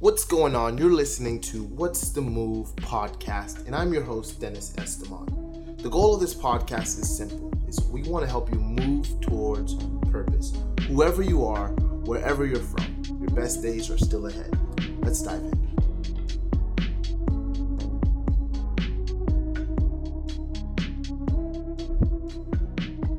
What's going on? You're listening to What's the Move podcast, and I'm your host, Dennis Esteban. The goal of this podcast is simple is we want to help you move towards purpose. Whoever you are, wherever you're from, your best days are still ahead. Let's dive in.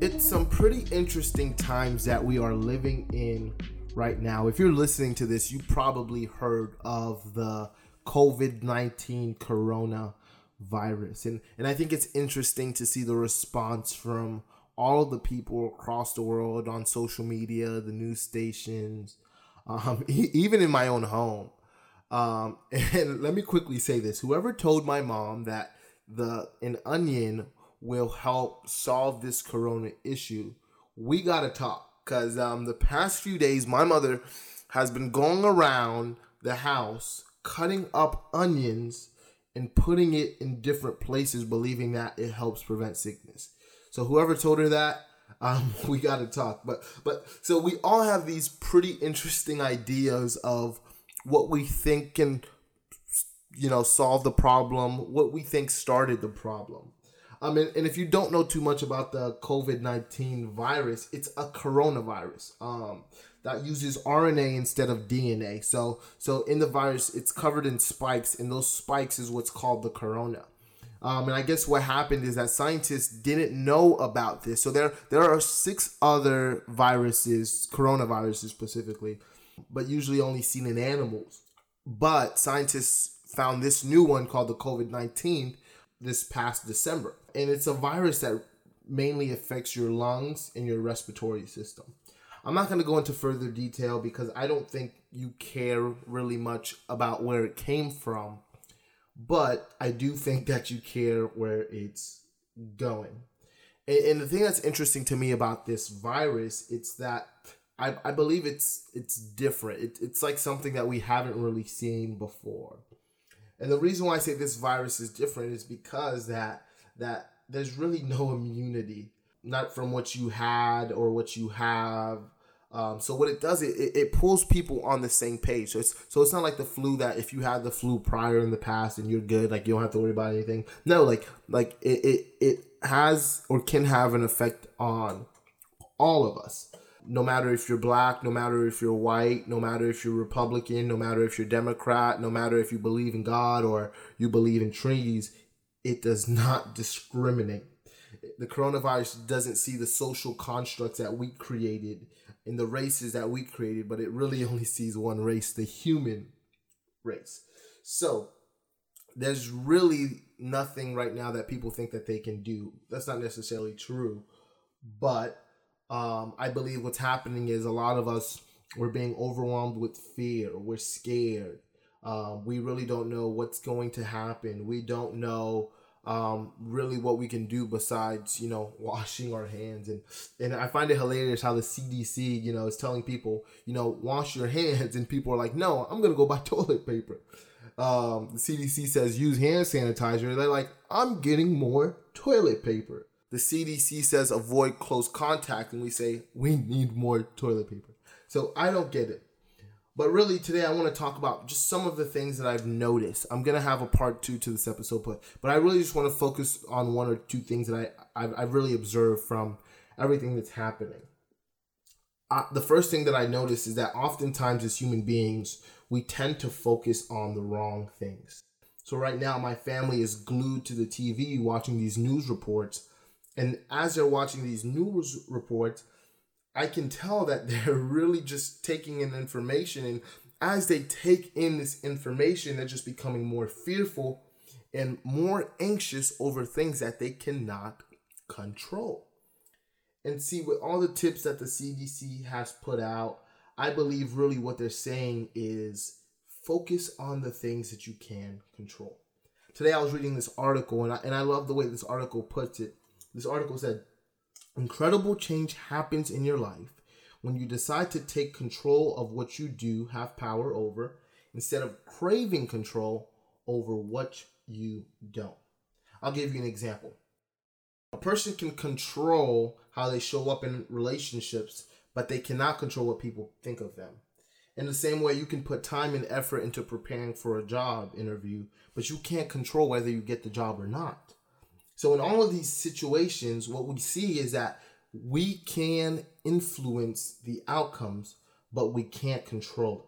It's some pretty interesting times that we are living in right now. If you're listening to this, you probably heard of the COVID 19 corona virus. And, and I think it's interesting to see the response from all of the people across the world on social media, the news stations, um, even in my own home. Um, and let me quickly say this whoever told my mom that the an onion will help solve this corona issue, we got to talk because um, the past few days, my mother has been going around the house cutting up onions and putting it in different places, believing that it helps prevent sickness. So whoever told her that, um, we got to talk. But but so we all have these pretty interesting ideas of what we think can, you know, solve the problem, what we think started the problem. Um, and, and if you don't know too much about the COVID 19 virus, it's a coronavirus um, that uses RNA instead of DNA. So, so in the virus, it's covered in spikes, and those spikes is what's called the corona. Um, and I guess what happened is that scientists didn't know about this. So there there are six other viruses, coronaviruses specifically, but usually only seen in animals. But scientists found this new one called the COVID nineteen this past December and it's a virus that mainly affects your lungs and your respiratory system. I'm not going to go into further detail because I don't think you care really much about where it came from, but I do think that you care where it's going. And, and the thing that's interesting to me about this virus, it's that I, I believe it's it's different. It, it's like something that we haven't really seen before. And the reason why I say this virus is different is because that that there's really no immunity, not from what you had or what you have. Um, so what it does, it, it, it pulls people on the same page. So it's so it's not like the flu that if you had the flu prior in the past and you're good, like you don't have to worry about anything. No, like like it it, it has or can have an effect on all of us. No matter if you're black, no matter if you're white, no matter if you're Republican, no matter if you're Democrat, no matter if you believe in God or you believe in trees, it does not discriminate. The coronavirus doesn't see the social constructs that we created and the races that we created, but it really only sees one race, the human race. So there's really nothing right now that people think that they can do. That's not necessarily true, but um, I believe what's happening is a lot of us we're being overwhelmed with fear. We're scared. Um, we really don't know what's going to happen. We don't know um, really what we can do besides you know washing our hands and and I find it hilarious how the CDC you know is telling people you know wash your hands and people are like no I'm gonna go buy toilet paper. Um, the CDC says use hand sanitizer. They're like I'm getting more toilet paper. The CDC says avoid close contact, and we say we need more toilet paper. So I don't get it. But really, today I want to talk about just some of the things that I've noticed. I'm gonna have a part two to this episode, but but I really just want to focus on one or two things that I I've, I've really observed from everything that's happening. Uh, the first thing that I notice is that oftentimes as human beings, we tend to focus on the wrong things. So right now, my family is glued to the TV watching these news reports, and as they're watching these news reports, I can tell that they're really just taking in information. And as they take in this information, they're just becoming more fearful and more anxious over things that they cannot control. And see, with all the tips that the CDC has put out, I believe really what they're saying is focus on the things that you can control. Today I was reading this article and I, and I love the way this article puts it. This article said Incredible change happens in your life when you decide to take control of what you do have power over instead of craving control over what you don't. I'll give you an example. A person can control how they show up in relationships, but they cannot control what people think of them. In the same way, you can put time and effort into preparing for a job interview, but you can't control whether you get the job or not. So, in all of these situations, what we see is that we can influence the outcomes, but we can't control them.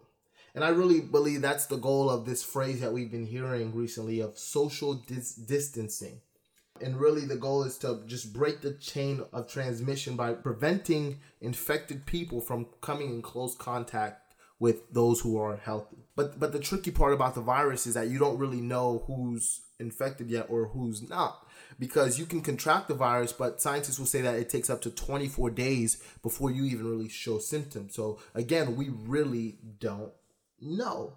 And I really believe that's the goal of this phrase that we've been hearing recently of social dis- distancing. And really, the goal is to just break the chain of transmission by preventing infected people from coming in close contact with those who are healthy. But but the tricky part about the virus is that you don't really know who's infected yet or who's not because you can contract the virus, but scientists will say that it takes up to 24 days before you even really show symptoms. So again, we really don't know.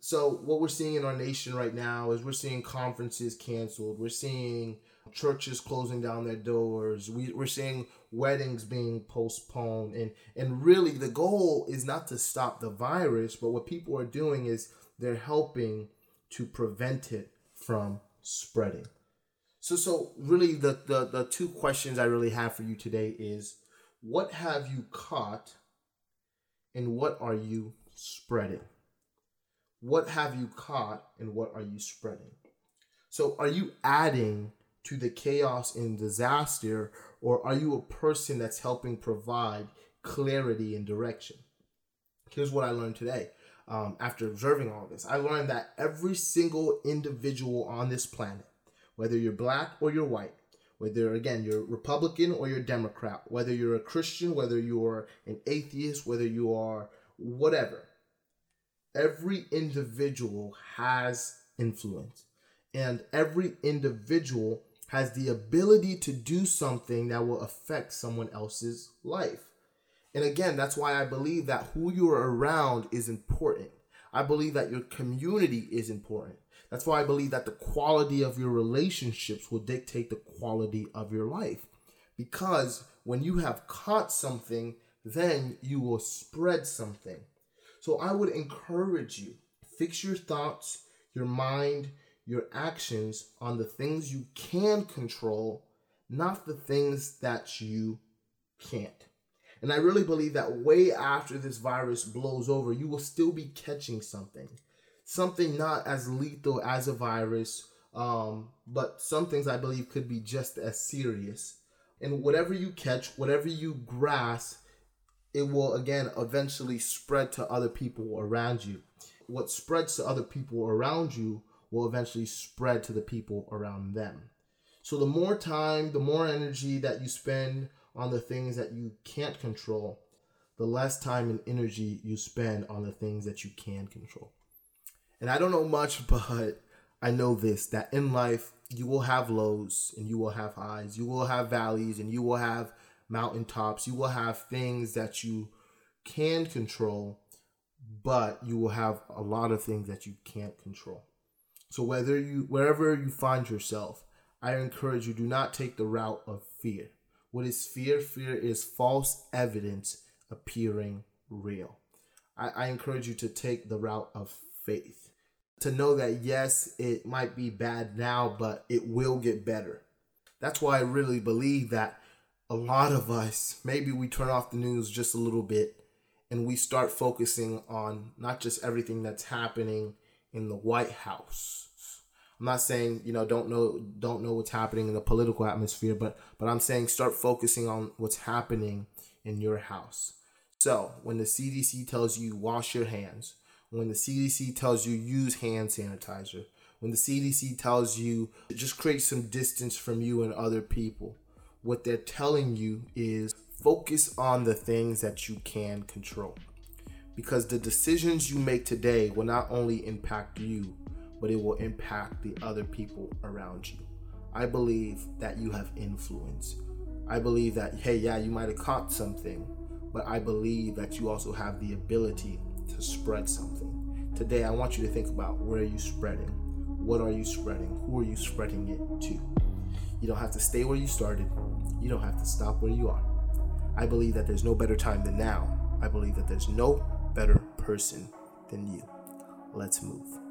So what we're seeing in our nation right now is we're seeing conferences canceled. We're seeing churches closing down their doors. We, we're seeing weddings being postponed. And, and really the goal is not to stop the virus, but what people are doing is they're helping to prevent it from spreading. So so really the, the, the two questions I really have for you today is what have you caught and what are you spreading? What have you caught and what are you spreading? So, are you adding to the chaos and disaster, or are you a person that's helping provide clarity and direction? Here's what I learned today um, after observing all this I learned that every single individual on this planet, whether you're black or you're white, whether again you're Republican or you're Democrat, whether you're a Christian, whether you're an atheist, whether you are whatever. Every individual has influence, and every individual has the ability to do something that will affect someone else's life. And again, that's why I believe that who you're around is important. I believe that your community is important. That's why I believe that the quality of your relationships will dictate the quality of your life. Because when you have caught something, then you will spread something. So I would encourage you fix your thoughts, your mind, your actions on the things you can control, not the things that you can't. And I really believe that way after this virus blows over, you will still be catching something. Something not as lethal as a virus, um, but some things I believe could be just as serious. And whatever you catch, whatever you grasp, it will again eventually spread to other people around you. What spreads to other people around you will eventually spread to the people around them. So the more time, the more energy that you spend on the things that you can't control, the less time and energy you spend on the things that you can control. And I don't know much, but I know this that in life, you will have lows and you will have highs, you will have valleys and you will have mountaintops. You will have things that you can control, but you will have a lot of things that you can't control. So whether you wherever you find yourself, I encourage you do not take the route of fear. What is fear? Fear is false evidence appearing real. I, I encourage you to take the route of faith. To know that yes, it might be bad now, but it will get better. That's why I really believe that a lot of us, maybe we turn off the news just a little bit and we start focusing on not just everything that's happening in the White House. I'm not saying, you know, don't know don't know what's happening in the political atmosphere, but but I'm saying start focusing on what's happening in your house. So, when the CDC tells you wash your hands, when the CDC tells you use hand sanitizer, when the CDC tells you just create some distance from you and other people, what they're telling you is focus on the things that you can control. Because the decisions you make today will not only impact you, but it will impact the other people around you. I believe that you have influence. I believe that, hey, yeah, you might have caught something, but I believe that you also have the ability to spread something. Today, I want you to think about where are you spreading? What are you spreading? Who are you spreading it to? You don't have to stay where you started. You don't have to stop where you are. I believe that there's no better time than now. I believe that there's no person than you. Let's move.